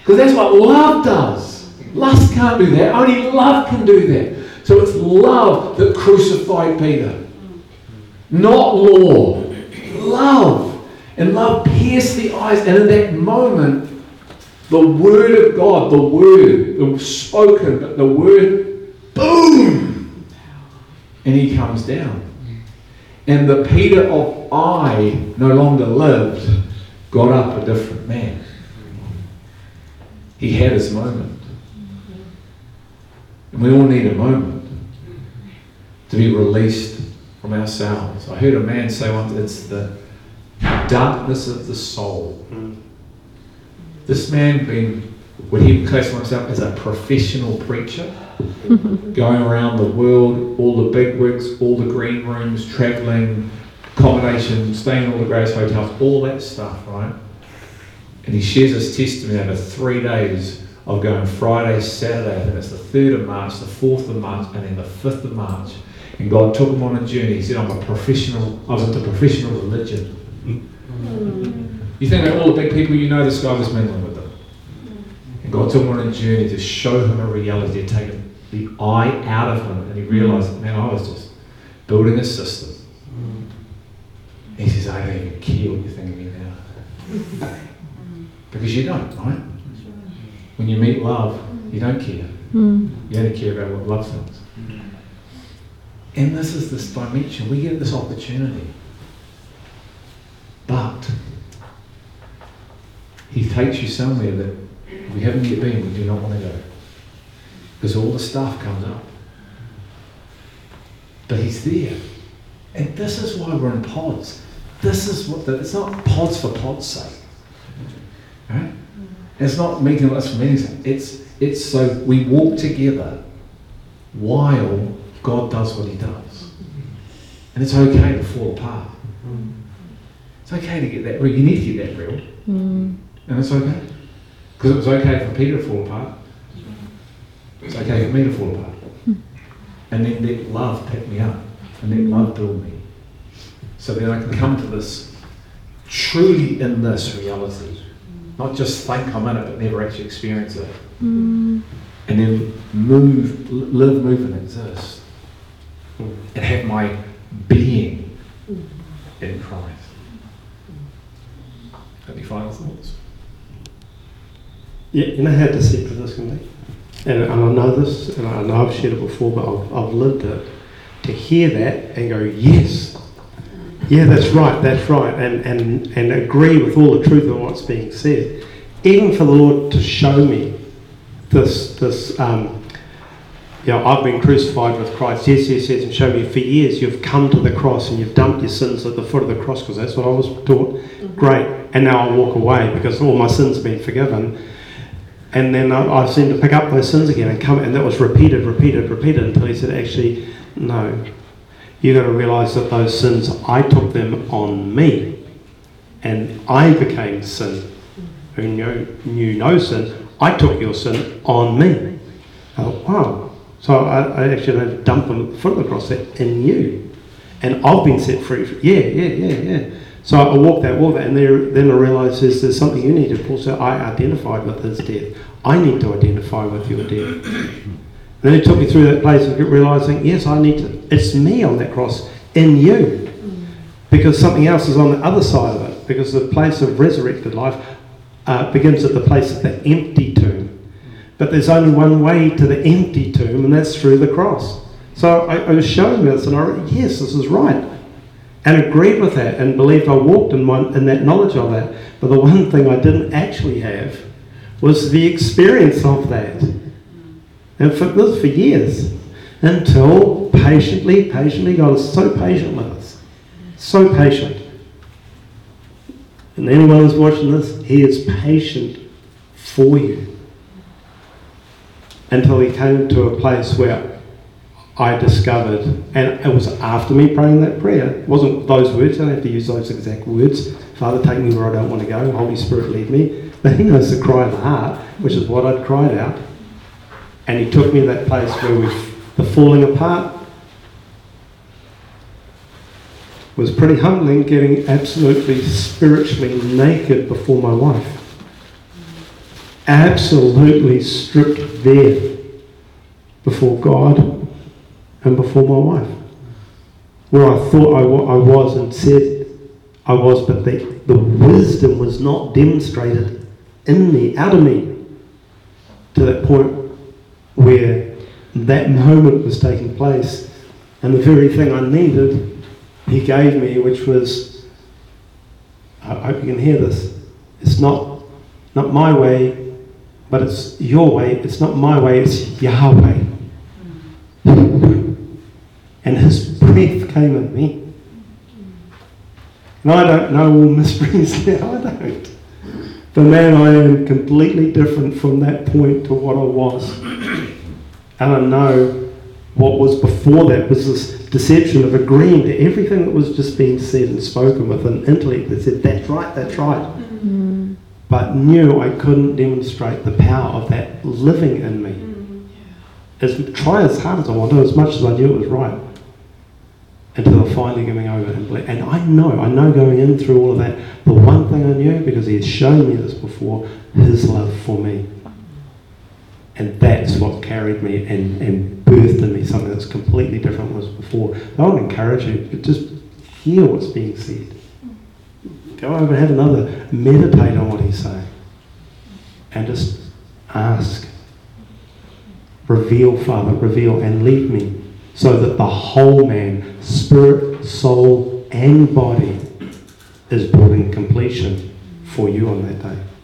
Because that's what love does. Lust can't do that. Only love can do that. So it's love that crucified Peter, not law. Love. And love pierced the eyes. And in that moment, the word of God, the word, the spoken, the word, boom! And he comes down. And the Peter of I no longer lived, got up a different man. He had his moment. And we all need a moment to be released from ourselves. I heard a man say once it's the darkness of the soul. This man being would he classify himself as a professional preacher, going around the world, all the big wigs, all the green rooms, travelling, accommodation, staying in all the greatest hotels, all that stuff, right? And he shares his testimony over three days of going Friday, Saturday, I think it's the 3rd of March, the 4th of March, and then the 5th of March. And God took him on a journey. He said, I'm a professional, I was into professional religion. You think of all the big people you know, this guy was mingling with them. And God took him on a journey to show him a reality, to take the eye out of him. And he realized, man, I was just building a system. He says, I don't even care what you think of me now. because you don't, right? When you meet love, you don't care. Hmm. You only care about what love thinks. And this is this dimension. We get this opportunity. But he takes you somewhere that we haven't yet been, we do not want to go. Because all the stuff comes up. But he's there. And this is why we're in pods. This is what the, it's not pods for pod's sake. Right? Mm. It's not meeting us for meeting's sake. It's it's so we walk together while God does what he does. And it's okay to fall apart. It's okay to get that real. You need to get that real. Mm. And it's okay. Because it was okay for Peter to fall apart. It's okay for me to fall apart. Hmm. And then let love pick me up. And let love build me. So then I can come to this truly in this reality. Not just think I'm in it, but never actually experience it. Hmm. And then move, live, move, and exist. And have my being in Christ. Any final thoughts? Yeah, you know how deceptive this can be? And, and I know this, and I know I've shared it before, but I've, I've lived it. To hear that and go, yes, yeah, that's right, that's right, and, and, and agree with all the truth of what's being said. Even for the Lord to show me this, this um, you know, I've been crucified with Christ, yes, yes, yes, and show me for years you've come to the cross and you've dumped your sins at the foot of the cross because that's what I was taught. Great, and now I walk away because all my sins have been forgiven. And then I, I seemed to pick up those sins again and come, and that was repeated, repeated, repeated until he said, actually, no, you've got to realize that those sins, I took them on me, and I became sin. Who knew, knew no sin, I took your sin on me. Oh, wow. So I, I actually had to dump them the foot of the cross that in you. And I've been set free. Yeah, yeah, yeah, yeah. So I walked that, that, and then I realised there's, there's something you need to pull. So I identified with his death. I need to identify with your death. Then he took me through that place of realizing, yes, I need to, it's me on that cross in you. Because something else is on the other side of it. Because the place of resurrected life uh, begins at the place of the empty tomb. But there's only one way to the empty tomb, and that's through the cross. So I, I was showing this, and I yes, this is right. And agreed with that, and believed I walked in, my, in that knowledge of that. But the one thing I didn't actually have was the experience of that. And for this for years. Until patiently, patiently, God is so patient with us. So patient. And anyone who's watching this, He is patient for you. Until He came to a place where I discovered, and it was after me praying that prayer. It wasn't those words, I don't have to use those exact words. Father, take me where I don't want to go. Holy Spirit, lead me. But He knows the cry of the heart, which is what I'd cried out. And he took me to that place where we, the falling apart was pretty humbling, getting absolutely spiritually naked before my wife. absolutely stripped bare before God and before my wife. Where I thought I, I was and said I was, but the, the wisdom was not demonstrated in me, out of me, to that point where that moment was taking place and the very thing I needed, He gave me, which was I hope you can hear this. It's not not my way, but it's your way. It's not my way, it's Yahweh. His came in me. And I don't know all mysteries now, I don't. But man, I am completely different from that point to what I was. And I know what was before that was this deception of agreeing to everything that was just being said and spoken with an intellect that said, that's right, that's right. Mm-hmm. But knew I couldn't demonstrate the power of that living in me. Mm-hmm. As try as hard as I wanted, as much as I knew it was right. Until finally giving over and I know, I know going in through all of that, the one thing I knew, because he had shown me this before, his love for me. And that's what carried me and, and birthed in me something that's completely different was before. I would encourage you just hear what's being said. Go over and have another, meditate on what he's saying. And just ask. Reveal, Father, reveal, and lead me so that the whole man, spirit, soul, and body is brought in completion for you on that day.